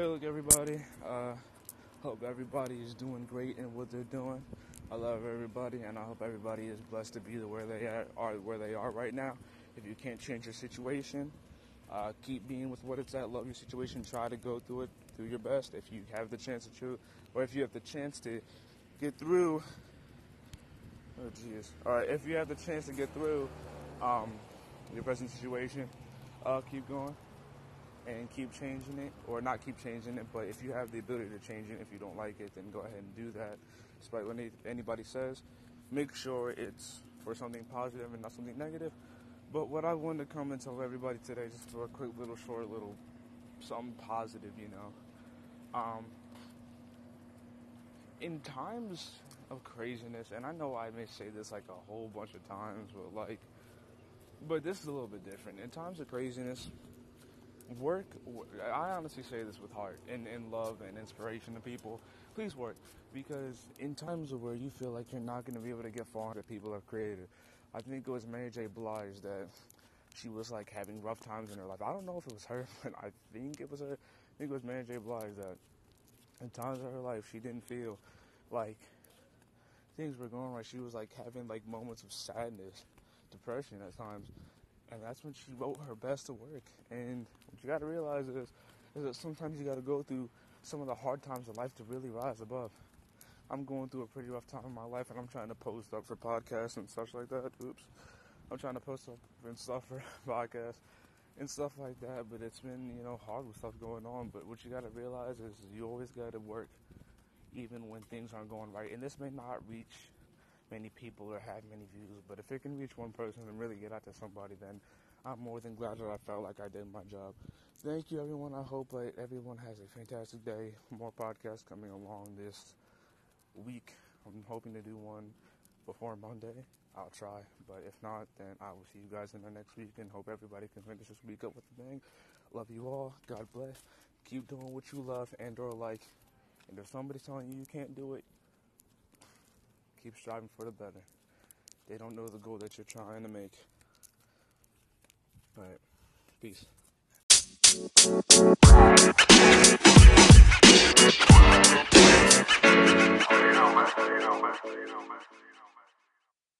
Hey, look, everybody. Uh, hope everybody is doing great in what they're doing. I love everybody, and I hope everybody is blessed to be where they are, are where they are right now. If you can't change your situation, uh, keep being with what it's at. Love your situation. Try to go through it. Do your best. If you have the chance to or if you have the chance to get through. Oh, jeez. All right. If you have the chance to get through um, your present situation, uh, keep going and keep changing it, or not keep changing it, but if you have the ability to change it, if you don't like it, then go ahead and do that. Despite what anybody says, make sure it's for something positive and not something negative. But what I wanted to come and tell everybody today, just for a quick little short little something positive, you know. Um, in times of craziness, and I know I may say this like a whole bunch of times, but like, but this is a little bit different. In times of craziness, work, I honestly say this with heart and, and love and inspiration to people. Please work because in times of where you feel like you're not going to be able to get far that people have created, I think it was Mary J. Blige that she was like having rough times in her life. I don't know if it was her, but I think it was her. I think it was Mary J. Blige that in times of her life she didn't feel like things were going right. She was like having like moments of sadness, depression at times and that's when she wrote her best to work. And what you got to realize is, is that sometimes you got to go through some of the hard times of life to really rise above. I'm going through a pretty rough time in my life, and I'm trying to post up for podcasts and such like that. Oops, I'm trying to post up and stuff for podcasts and stuff like that. But it's been you know hard with stuff going on. But what you got to realize is you always got to work, even when things aren't going right. And this may not reach many people or had many views. But if it can reach one person and really get out to somebody, then I'm more than glad that I felt like I did my job. Thank you, everyone. I hope that everyone has a fantastic day. More podcasts coming along this week. I'm hoping to do one before Monday. I'll try, but if not, then I will see you guys in the next week and hope everybody can finish this week up with a bang. Love you all. God bless. Keep doing what you love and or like. And if somebody's telling you you can't do it, Keep striving for the better. They don't know the goal that you're trying to make. But peace.